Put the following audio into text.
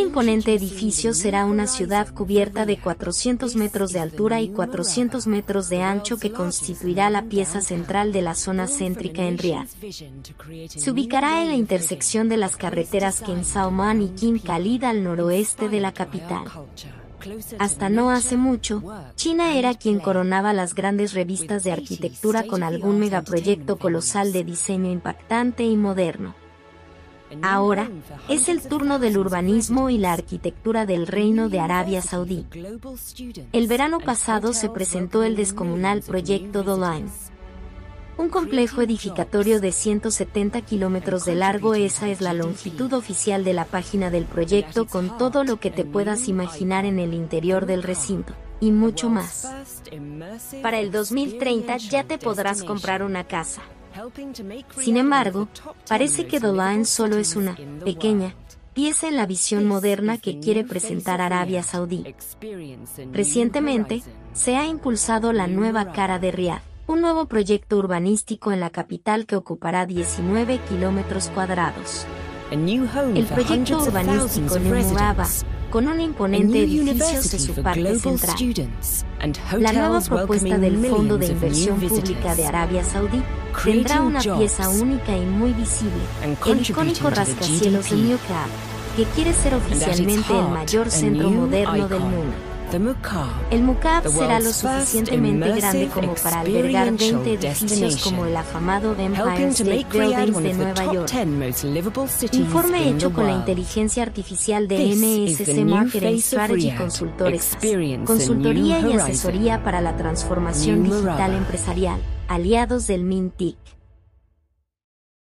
imponente edificio será una ciudad cubierta de 400 metros de altura y 400 metros de ancho que constituirá la pieza central de la zona céntrica en Riyadh. Se ubicará en la intersección de las carreteras Ken Salman y King Khalid al noroeste de la capital. Hasta no hace mucho, China era quien coronaba las grandes revistas de arquitectura con algún megaproyecto colosal de diseño impactante y moderno. Ahora, es el turno del urbanismo y la arquitectura del Reino de Arabia Saudí. El verano pasado se presentó el descomunal proyecto Doline. Un complejo edificatorio de 170 kilómetros de largo, esa es la longitud oficial de la página del proyecto con todo lo que te puedas imaginar en el interior del recinto, y mucho más. Para el 2030 ya te podrás comprar una casa. Sin embargo, parece que Line solo es una pequeña pieza en la visión moderna que quiere presentar Arabia Saudí. Recientemente, se ha impulsado la nueva cara de Riyadh, un nuevo proyecto urbanístico en la capital que ocupará 19 kilómetros cuadrados. El proyecto urbanístico Numuraba con un imponente edificio en su parte central. La nueva propuesta del Fondo de Inversión Pública de Arabia Saudí tendrá una pieza única y muy visible, el icónico rascacielos de New que quiere ser oficialmente el mayor centro moderno del mundo. El Mukab será lo suficientemente grande como para albergar 20 edificios como el afamado Empire State Building de Nueva York. Informe hecho con la inteligencia artificial de MSC Marketing Strategy Consultores, consultoría y asesoría para la transformación digital empresarial, aliados del MINTIC.